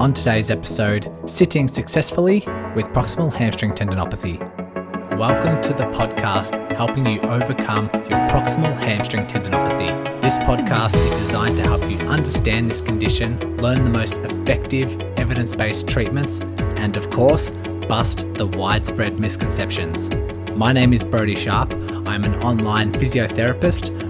On today's episode, sitting successfully with proximal hamstring tendinopathy. Welcome to the podcast helping you overcome your proximal hamstring tendinopathy. This podcast is designed to help you understand this condition, learn the most effective evidence based treatments, and of course, bust the widespread misconceptions. My name is Brodie Sharp. I'm an online physiotherapist,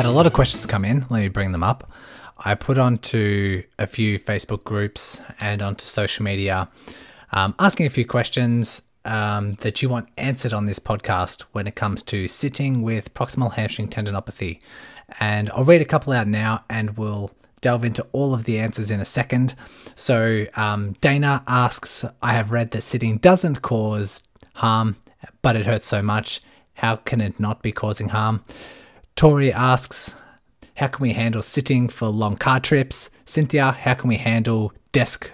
Had a lot of questions come in. Let me bring them up. I put onto a few Facebook groups and onto social media um, asking a few questions um, that you want answered on this podcast when it comes to sitting with proximal hamstring tendinopathy. And I'll read a couple out now and we'll delve into all of the answers in a second. So, um, Dana asks I have read that sitting doesn't cause harm, but it hurts so much. How can it not be causing harm? Tori asks, how can we handle sitting for long car trips? Cynthia, how can we handle desk,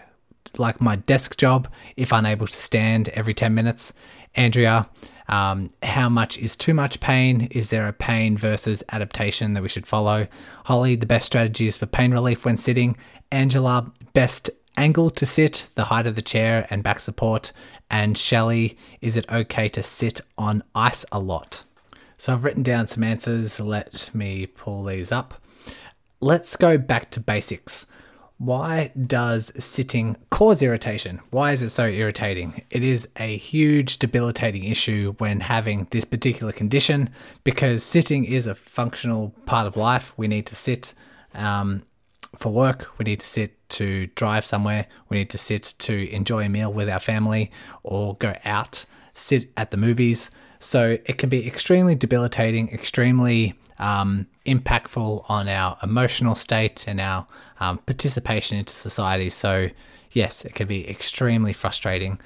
like my desk job, if unable to stand every 10 minutes? Andrea, um, how much is too much pain? Is there a pain versus adaptation that we should follow? Holly, the best strategies for pain relief when sitting. Angela, best angle to sit, the height of the chair and back support. And Shelley, is it okay to sit on ice a lot? So I've written down some answers. Let me pull these up. Let's go back to basics. Why does sitting cause irritation? Why is it so irritating? It is a huge debilitating issue when having this particular condition because sitting is a functional part of life. We need to sit um, for work, we need to sit to drive somewhere, we need to sit to enjoy a meal with our family or go out, sit at the movies. So it can be extremely debilitating, extremely um, impactful on our emotional state and our um, participation into society. So, yes, it can be extremely frustrating,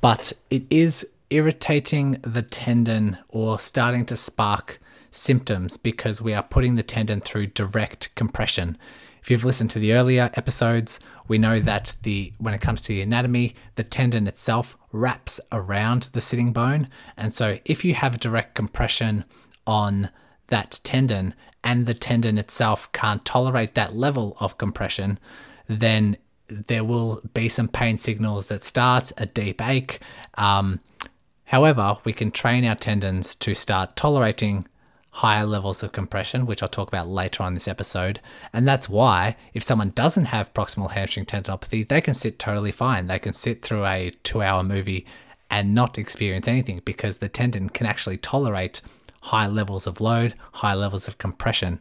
but it is irritating the tendon or starting to spark symptoms because we are putting the tendon through direct compression. If you've listened to the earlier episodes, we know that the when it comes to the anatomy, the tendon itself wraps around the sitting bone. And so if you have direct compression on that tendon and the tendon itself can't tolerate that level of compression, then there will be some pain signals that start a deep ache. Um, however, we can train our tendons to start tolerating higher levels of compression, which I'll talk about later on this episode. And that's why, if someone doesn't have proximal hamstring tendinopathy, they can sit totally fine. They can sit through a two hour movie and not experience anything because the tendon can actually tolerate high levels of load, high levels of compression.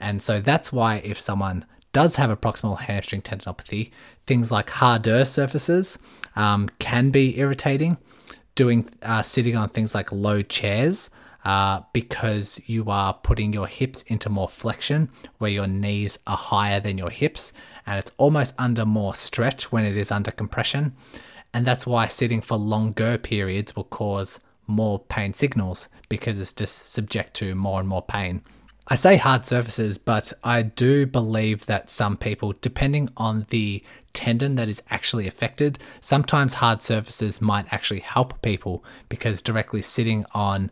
And so that's why, if someone does have a proximal hamstring tendinopathy, things like harder surfaces um, can be irritating. Doing uh, sitting on things like low chairs uh, because you are putting your hips into more flexion where your knees are higher than your hips and it's almost under more stretch when it is under compression. And that's why sitting for longer periods will cause more pain signals because it's just subject to more and more pain. I say hard surfaces, but I do believe that some people, depending on the tendon that is actually affected, sometimes hard surfaces might actually help people because directly sitting on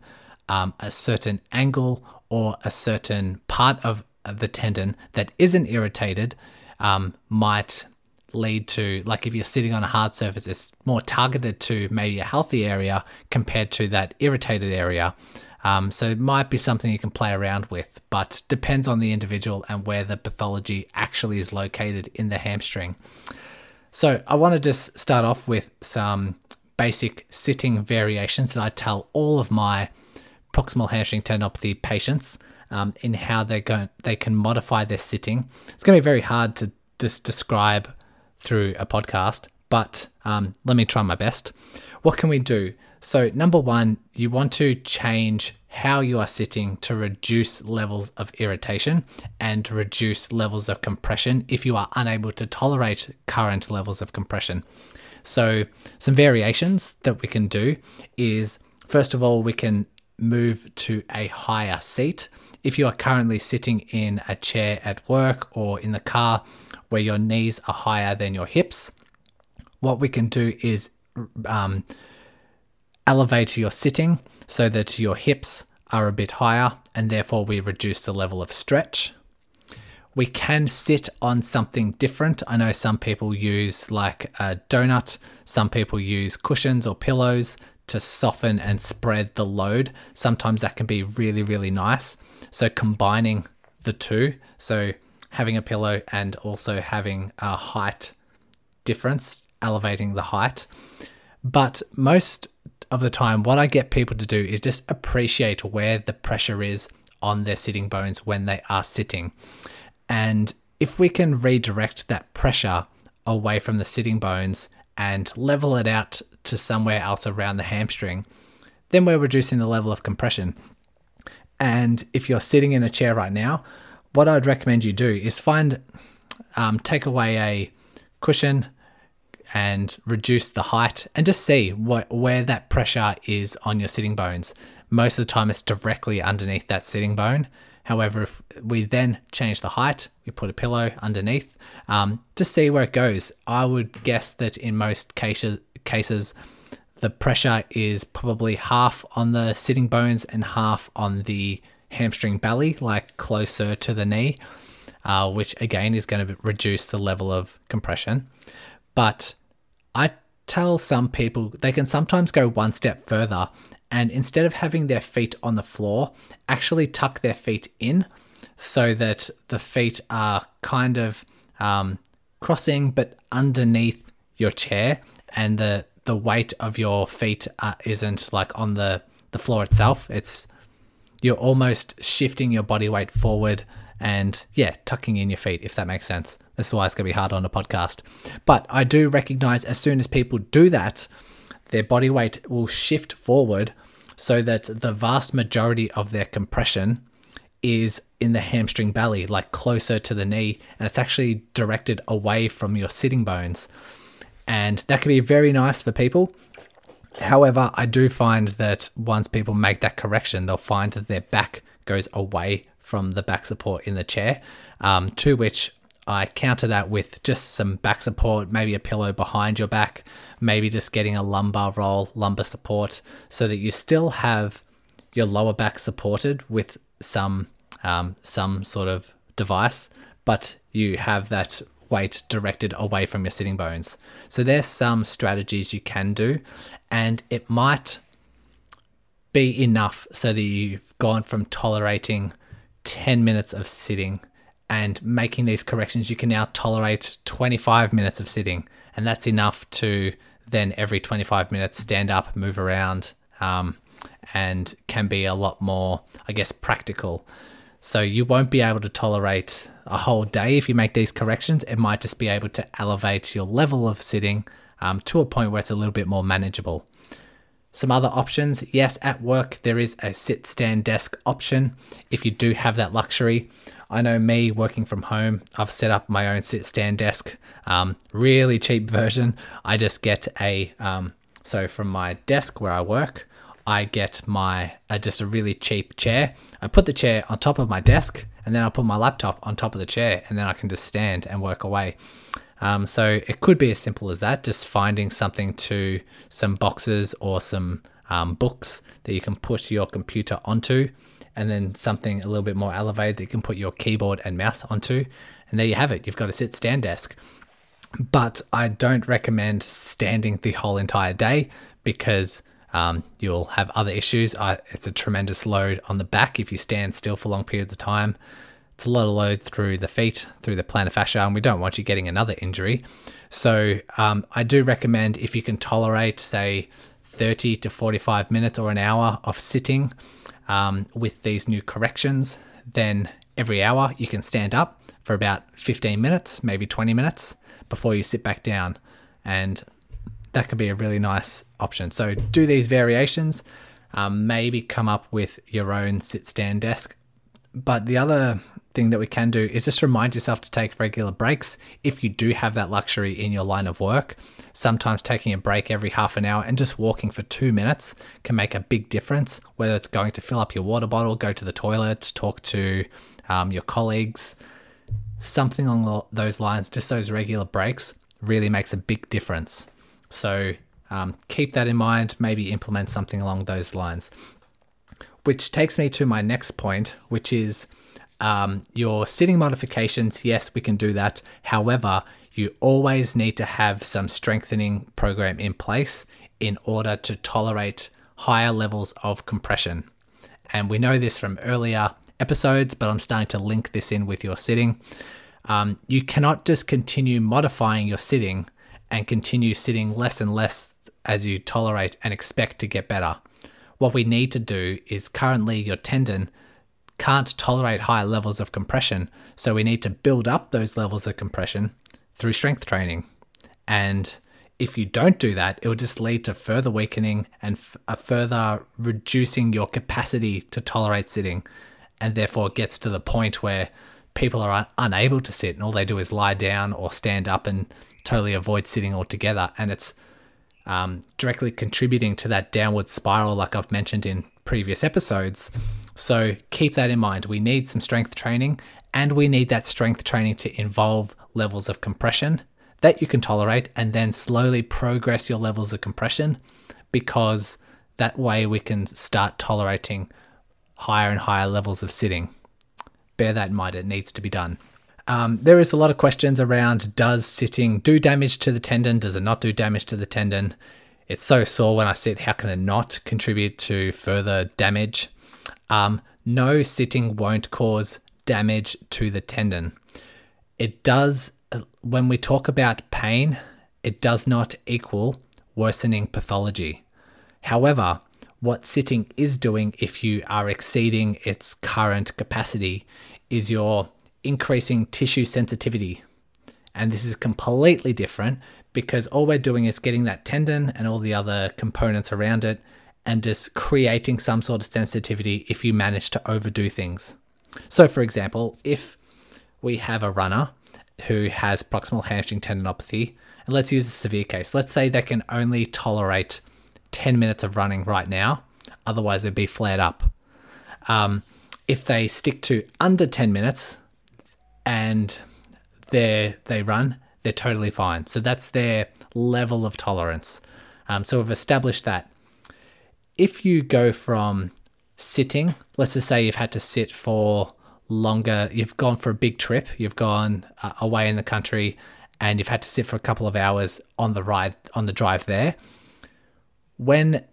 um, a certain angle or a certain part of the tendon that isn't irritated um, might lead to like if you're sitting on a hard surface it's more targeted to maybe a healthy area compared to that irritated area. Um, so it might be something you can play around with but depends on the individual and where the pathology actually is located in the hamstring. So i want to just start off with some basic sitting variations that i tell all of my proximal hamstring tendinopathy patients um, in how they're going, they can modify their sitting. It's going to be very hard to just describe through a podcast, but um, let me try my best. What can we do? So, number one, you want to change how you are sitting to reduce levels of irritation and reduce levels of compression if you are unable to tolerate current levels of compression. So, some variations that we can do is first of all, we can move to a higher seat. If you are currently sitting in a chair at work or in the car where your knees are higher than your hips, what we can do is um, elevate your sitting so that your hips are a bit higher and therefore we reduce the level of stretch. We can sit on something different. I know some people use like a donut, some people use cushions or pillows to soften and spread the load. Sometimes that can be really, really nice. So combining the two, so having a pillow and also having a height difference, elevating the height. But most of the time, what I get people to do is just appreciate where the pressure is on their sitting bones when they are sitting. And if we can redirect that pressure away from the sitting bones and level it out to somewhere else around the hamstring, then we're reducing the level of compression. And if you're sitting in a chair right now, what I'd recommend you do is find, um, take away a cushion and reduce the height and just see what, where that pressure is on your sitting bones. Most of the time, it's directly underneath that sitting bone. However, if we then change the height, we put a pillow underneath um, to see where it goes. I would guess that in most cases, cases, the pressure is probably half on the sitting bones and half on the hamstring belly, like closer to the knee, uh, which again is going to reduce the level of compression. But I tell some people they can sometimes go one step further and instead of having their feet on the floor, actually tuck their feet in so that the feet are kind of um, crossing but underneath your chair and the the weight of your feet uh, isn't like on the the floor itself it's you're almost shifting your body weight forward and yeah, tucking in your feet, if that makes sense. That's why it's going to be hard on a podcast. But I do recognize as soon as people do that, their body weight will shift forward so that the vast majority of their compression is in the hamstring belly, like closer to the knee, and it's actually directed away from your sitting bones. And that can be very nice for people. However, I do find that once people make that correction, they'll find that their back goes away from the back support in the chair, um, to which I counter that with just some back support, maybe a pillow behind your back, maybe just getting a lumbar roll, lumbar support, so that you still have your lower back supported with some um, some sort of device, but you have that weight directed away from your sitting bones. So there's some strategies you can do, and it might be enough so that you've gone from tolerating 10 minutes of sitting and making these corrections, you can now tolerate 25 minutes of sitting. And that's enough to then every 25 minutes stand up, move around, um, and can be a lot more, I guess, practical. So you won't be able to tolerate a whole day if you make these corrections. It might just be able to elevate your level of sitting um, to a point where it's a little bit more manageable. Some other options yes, at work there is a sit stand desk option if you do have that luxury. I know me working from home, I've set up my own sit stand desk, um, really cheap version. I just get a, um, so from my desk where I work, I get my uh, just a really cheap chair. I put the chair on top of my desk and then I put my laptop on top of the chair and then I can just stand and work away. Um, so it could be as simple as that, just finding something to some boxes or some um, books that you can put your computer onto, and then something a little bit more elevated that you can put your keyboard and mouse onto. And there you have it. You've got a sit stand desk. But I don't recommend standing the whole entire day because um, you'll have other issues. It's a tremendous load on the back if you stand still for long periods of time. It's a lot of load through the feet, through the plantar fascia, and we don't want you getting another injury. So um, I do recommend if you can tolerate, say, 30 to 45 minutes or an hour of sitting um, with these new corrections, then every hour you can stand up for about 15 minutes, maybe 20 minutes before you sit back down. And that could be a really nice option. So do these variations, um, maybe come up with your own sit stand desk. But the other thing that we can do is just remind yourself to take regular breaks if you do have that luxury in your line of work. Sometimes taking a break every half an hour and just walking for two minutes can make a big difference, whether it's going to fill up your water bottle, go to the toilet, talk to um, your colleagues, something along those lines, just those regular breaks really makes a big difference. So um, keep that in mind, maybe implement something along those lines. Which takes me to my next point, which is um, your sitting modifications. Yes, we can do that. However, you always need to have some strengthening program in place in order to tolerate higher levels of compression. And we know this from earlier episodes, but I'm starting to link this in with your sitting. Um, you cannot just continue modifying your sitting and continue sitting less and less as you tolerate and expect to get better. What we need to do is currently your tendon can't tolerate high levels of compression, so we need to build up those levels of compression through strength training. And if you don't do that, it will just lead to further weakening and f- a further reducing your capacity to tolerate sitting. And therefore, it gets to the point where people are un- unable to sit and all they do is lie down or stand up and totally avoid sitting altogether. And it's um, directly contributing to that downward spiral, like I've mentioned in previous episodes. So keep that in mind. We need some strength training, and we need that strength training to involve levels of compression that you can tolerate, and then slowly progress your levels of compression because that way we can start tolerating higher and higher levels of sitting. Bear that in mind, it needs to be done. Um, there is a lot of questions around does sitting do damage to the tendon? Does it not do damage to the tendon? It's so sore when I sit. How can it not contribute to further damage? Um, no, sitting won't cause damage to the tendon. It does, when we talk about pain, it does not equal worsening pathology. However, what sitting is doing if you are exceeding its current capacity is you're increasing tissue sensitivity. And this is completely different because all we're doing is getting that tendon and all the other components around it and just creating some sort of sensitivity if you manage to overdo things. So, for example, if we have a runner who has proximal hamstring tendinopathy, and let's use a severe case, let's say they can only tolerate 10 minutes of running right now, otherwise, they'd be flared up. Um, if they stick to under 10 minutes and they they run, they're totally fine. So that's their level of tolerance. Um, so we've established that. If you go from sitting, let's just say you've had to sit for longer, you've gone for a big trip, you've gone uh, away in the country, and you've had to sit for a couple of hours on the ride on the drive there. When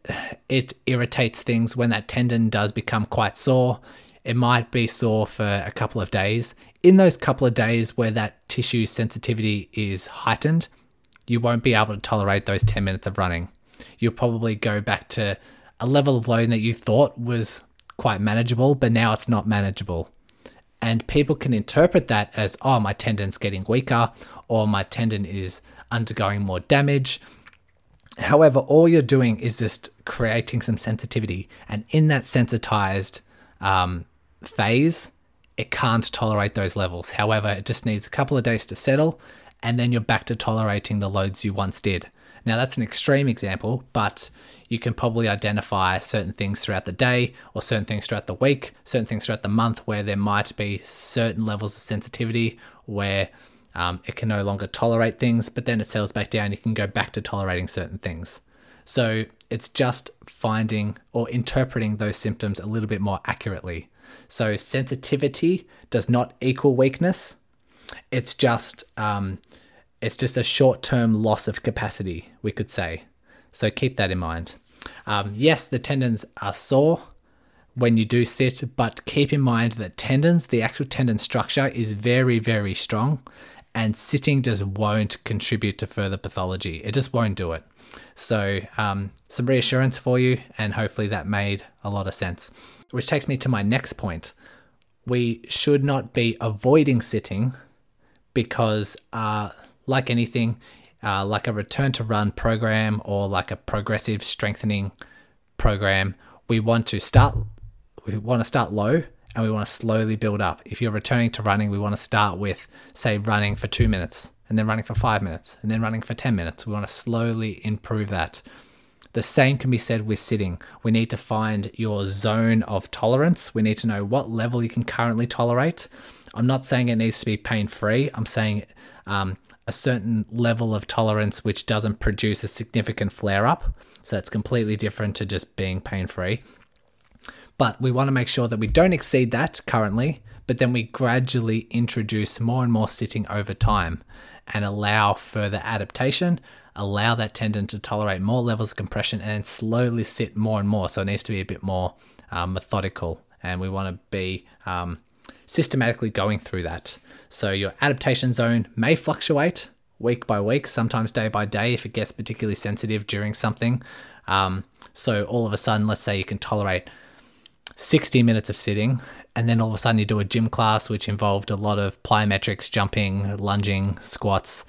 it irritates things, when that tendon does become quite sore, it might be sore for a couple of days. In those couple of days where that tissue sensitivity is heightened, you won't be able to tolerate those 10 minutes of running. You'll probably go back to a level of load that you thought was quite manageable, but now it's not manageable. And people can interpret that as, oh, my tendon's getting weaker, or my tendon is undergoing more damage. However, all you're doing is just creating some sensitivity. And in that sensitized um, phase, it can't tolerate those levels. However, it just needs a couple of days to settle, and then you're back to tolerating the loads you once did. Now, that's an extreme example, but you can probably identify certain things throughout the day or certain things throughout the week, certain things throughout the month where there might be certain levels of sensitivity where um, it can no longer tolerate things, but then it settles back down. You can go back to tolerating certain things. So it's just finding or interpreting those symptoms a little bit more accurately. So sensitivity does not equal weakness. It's just um, it's just a short-term loss of capacity, we could say. So keep that in mind. Um, yes, the tendons are sore when you do sit, but keep in mind that tendons, the actual tendon structure, is very, very strong, and sitting just won't contribute to further pathology. It just won't do it. So, um, some reassurance for you, and hopefully that made a lot of sense. Which takes me to my next point. We should not be avoiding sitting because, uh, like anything, uh, like a return to run program or like a progressive strengthening program, we want to start we want to start low and we want to slowly build up. If you're returning to running, we want to start with, say, running for two minutes, and then running for five minutes, and then running for 10 minutes. We want to slowly improve that. The same can be said with sitting. We need to find your zone of tolerance. We need to know what level you can currently tolerate. I'm not saying it needs to be pain free. I'm saying um, a certain level of tolerance which doesn't produce a significant flare up. So it's completely different to just being pain free. But we want to make sure that we don't exceed that currently, but then we gradually introduce more and more sitting over time and allow further adaptation, allow that tendon to tolerate more levels of compression and slowly sit more and more. So it needs to be a bit more um, methodical and we want to be um, systematically going through that. So your adaptation zone may fluctuate week by week, sometimes day by day if it gets particularly sensitive during something. Um, so all of a sudden, let's say you can tolerate 60 minutes of sitting, and then all of a sudden you do a gym class which involved a lot of plyometrics, jumping, lunging, squats,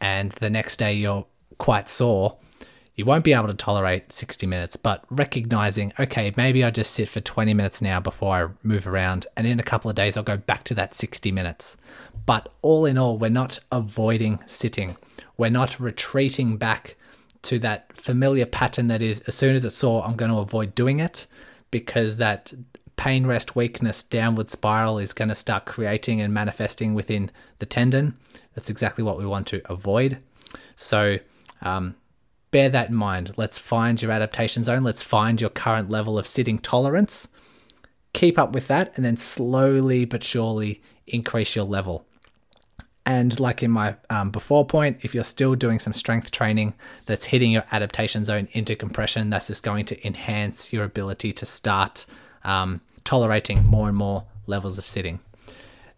and the next day you're quite sore you won't be able to tolerate 60 minutes, but recognizing, okay, maybe I just sit for 20 minutes now before I move around, and in a couple of days I'll go back to that 60 minutes. But all in all, we're not avoiding sitting. We're not retreating back to that familiar pattern that is, as soon as it's sore, I'm going to avoid doing it because that pain, rest, weakness, downward spiral is going to start creating and manifesting within the tendon. That's exactly what we want to avoid. So, um, bear that in mind. Let's find your adaptation zone. Let's find your current level of sitting tolerance. Keep up with that and then slowly but surely increase your level. And like in my um, before point, if you're still doing some strength training that's hitting your adaptation zone into compression, that's just going to enhance your ability to start um, tolerating more and more levels of sitting.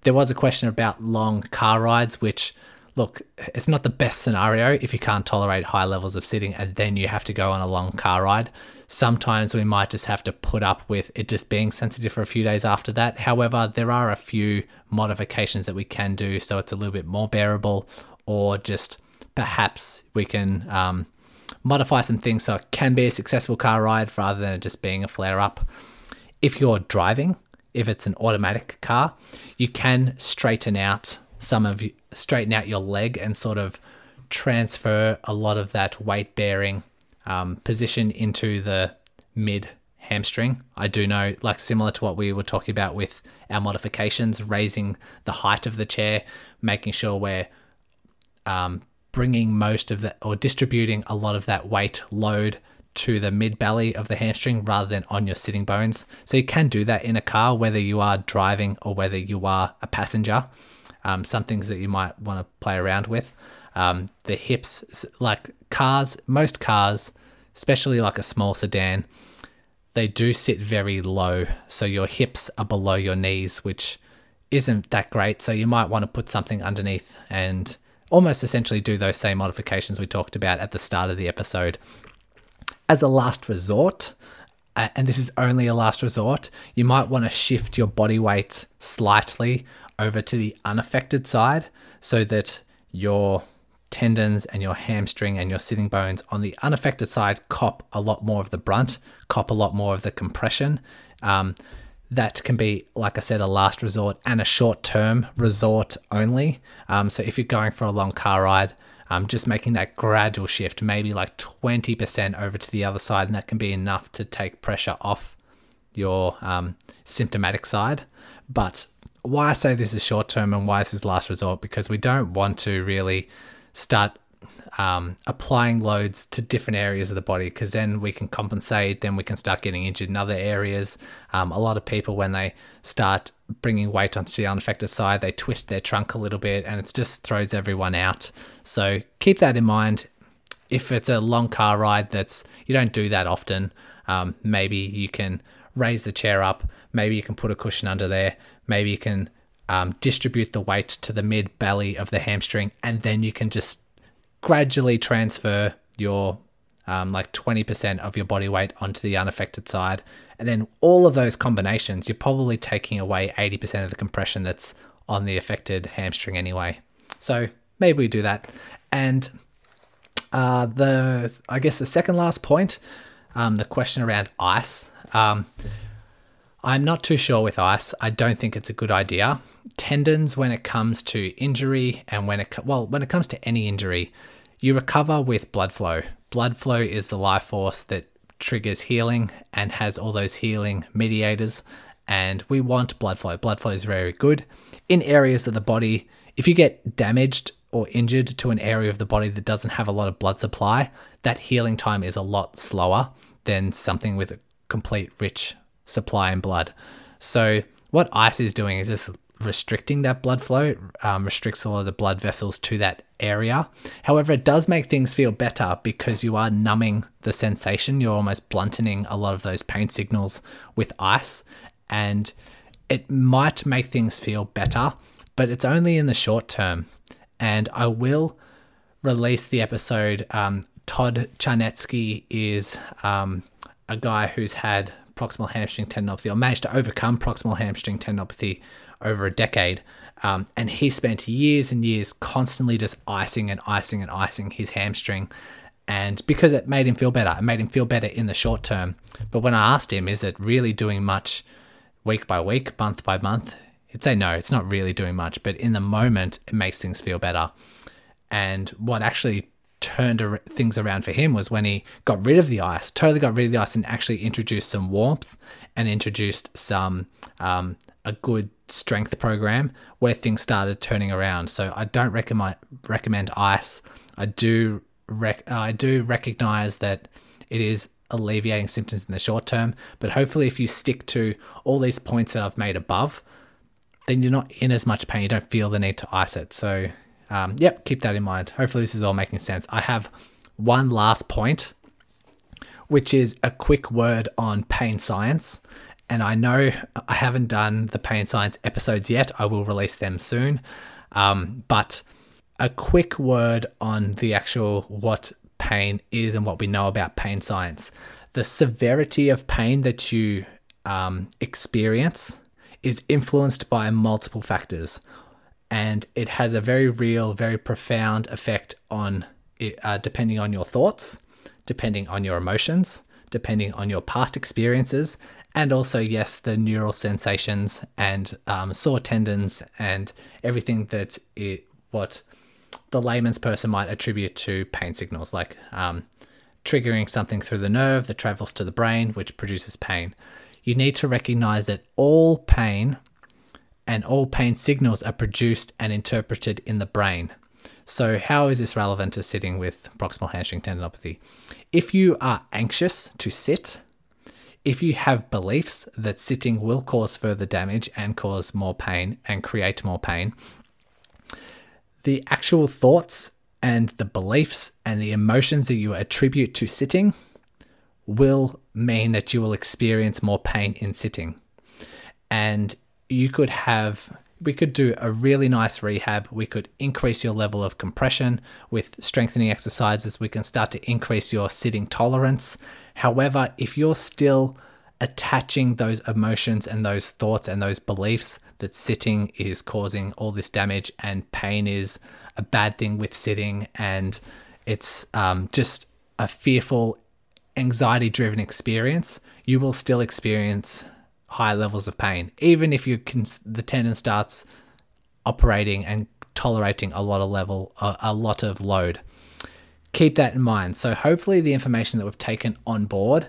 There was a question about long car rides, which look, it's not the best scenario if you can't tolerate high levels of sitting and then you have to go on a long car ride. Sometimes we might just have to put up with it just being sensitive for a few days after that. However, there are a few modifications that we can do so it's a little bit more bearable, or just perhaps we can um, modify some things so it can be a successful car ride rather than it just being a flare up. If you're driving, if it's an automatic car, you can straighten out some of you, straighten out your leg and sort of transfer a lot of that weight bearing um, position into the mid hamstring. I do know, like similar to what we were talking about with our modifications, raising the height of the chair, making sure we're um, bringing most of that or distributing a lot of that weight load to the mid belly of the hamstring rather than on your sitting bones. So you can do that in a car, whether you are driving or whether you are a passenger um, some things that you might want to play around with. Um, the hips, like cars, most cars, especially like a small sedan, they do sit very low. So your hips are below your knees, which isn't that great. So you might want to put something underneath and almost essentially do those same modifications we talked about at the start of the episode. As a last resort, and this is only a last resort, you might want to shift your body weight slightly over to the unaffected side so that your tendons and your hamstring and your sitting bones on the unaffected side cop a lot more of the brunt, cop a lot more of the compression. Um, that can be, like I said, a last resort and a short term resort only. Um, so if you're going for a long car ride, um, just making that gradual shift, maybe like 20% over to the other side, and that can be enough to take pressure off your um, symptomatic side. But why I say this is short term and why this is last resort because we don't want to really start um, applying loads to different areas of the body because then we can compensate, then we can start getting injured in other areas. Um, a lot of people, when they start bringing weight onto the unaffected side, they twist their trunk a little bit and it just throws everyone out. So keep that in mind. If it's a long car ride that's you don't do that often, um, maybe you can raise the chair up. Maybe you can put a cushion under there. Maybe you can um, distribute the weight to the mid belly of the hamstring, and then you can just gradually transfer your um, like 20% of your body weight onto the unaffected side. And then all of those combinations, you're probably taking away 80% of the compression that's on the affected hamstring anyway. So maybe we do that. And uh, the, I guess the second last point, um, the question around ice. Um, I'm not too sure with ice. I don't think it's a good idea. Tendons, when it comes to injury, and when it well, when it comes to any injury, you recover with blood flow. Blood flow is the life force that triggers healing and has all those healing mediators. And we want blood flow. Blood flow is very good in areas of the body. If you get damaged or injured to an area of the body that doesn't have a lot of blood supply, that healing time is a lot slower than something with complete rich supply in blood. So, what ice is doing is just restricting that blood flow, um, restricts a lot of the blood vessels to that area. However, it does make things feel better because you are numbing the sensation. You're almost blunting a lot of those pain signals with ice, and it might make things feel better, but it's only in the short term. And I will release the episode. Um, Todd Charnetsky is um, a guy who's had proximal hamstring tendinopathy or managed to overcome proximal hamstring tendinopathy over a decade. Um, and he spent years and years constantly just icing and icing and icing his hamstring. And because it made him feel better, it made him feel better in the short term. But when I asked him, is it really doing much week by week, month by month? He'd say no, it's not really doing much. But in the moment, it makes things feel better. And what actually turned things around for him was when he got rid of the ice, totally got rid of the ice, and actually introduced some warmth and introduced some um, a good strength program where things started turning around. So I don't recommend recommend ice. I do rec- I do recognize that it is alleviating symptoms in the short term, but hopefully if you stick to all these points that I've made above, then you're not in as much pain. You don't feel the need to ice it. So um, yep, keep that in mind. Hopefully, this is all making sense. I have one last point, which is a quick word on pain science. And I know I haven't done the pain science episodes yet. I will release them soon. Um, but a quick word on the actual what pain is and what we know about pain science. The severity of pain that you um, experience is influenced by multiple factors and it has a very real, very profound effect on it, uh, depending on your thoughts, depending on your emotions, depending on your past experiences, and also, yes, the neural sensations and um, sore tendons and everything that it, what the layman's person might attribute to pain signals, like um, triggering something through the nerve that travels to the brain, which produces pain. You need to recognize that all pain and all pain signals are produced and interpreted in the brain. So, how is this relevant to sitting with proximal hamstring tendinopathy? If you are anxious to sit, if you have beliefs that sitting will cause further damage and cause more pain and create more pain, the actual thoughts and the beliefs and the emotions that you attribute to sitting will mean that you will experience more pain in sitting. And you could have we could do a really nice rehab. We could increase your level of compression with strengthening exercises. We can start to increase your sitting tolerance. However, if you're still attaching those emotions and those thoughts and those beliefs that sitting is causing all this damage and pain is a bad thing with sitting and it's um, just a fearful, anxiety driven experience, you will still experience high levels of pain, even if you can, the tendon starts operating and tolerating a lot of level, a, a lot of load. Keep that in mind. So hopefully the information that we've taken on board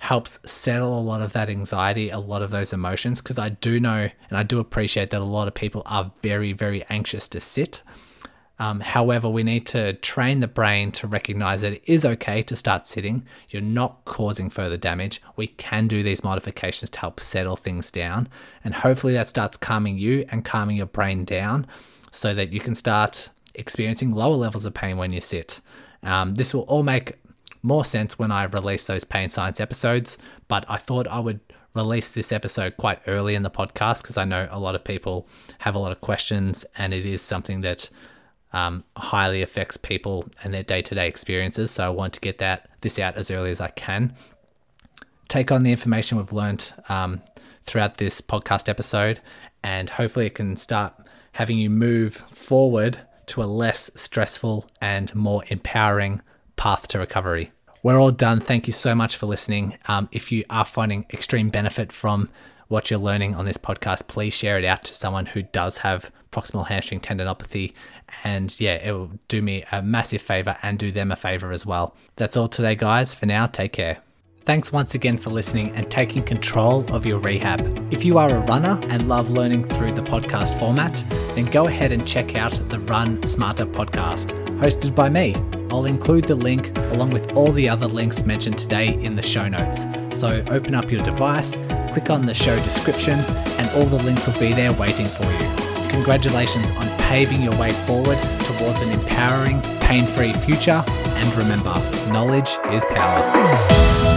helps settle a lot of that anxiety, a lot of those emotions, because I do know and I do appreciate that a lot of people are very, very anxious to sit. Um, however, we need to train the brain to recognize that it is okay to start sitting. You're not causing further damage. We can do these modifications to help settle things down. And hopefully, that starts calming you and calming your brain down so that you can start experiencing lower levels of pain when you sit. Um, this will all make more sense when I release those pain science episodes, but I thought I would release this episode quite early in the podcast because I know a lot of people have a lot of questions and it is something that um, highly affects people and their day to day experiences. So I want to get that this out as early as I can. Take on the information we've learned um, throughout this podcast episode, and hopefully it can start having you move forward to a less stressful and more empowering path to recovery. We're all done. Thank you so much for listening. Um, if you are finding extreme benefit from what you're learning on this podcast, please share it out to someone who does have proximal hamstring tendinopathy. And yeah, it will do me a massive favor and do them a favor as well. That's all today, guys. For now, take care. Thanks once again for listening and taking control of your rehab. If you are a runner and love learning through the podcast format, then go ahead and check out the Run Smarter podcast, hosted by me. I'll include the link along with all the other links mentioned today in the show notes. So open up your device, click on the show description, and all the links will be there waiting for you. Congratulations on paving your way forward towards an empowering, pain free future. And remember, knowledge is power.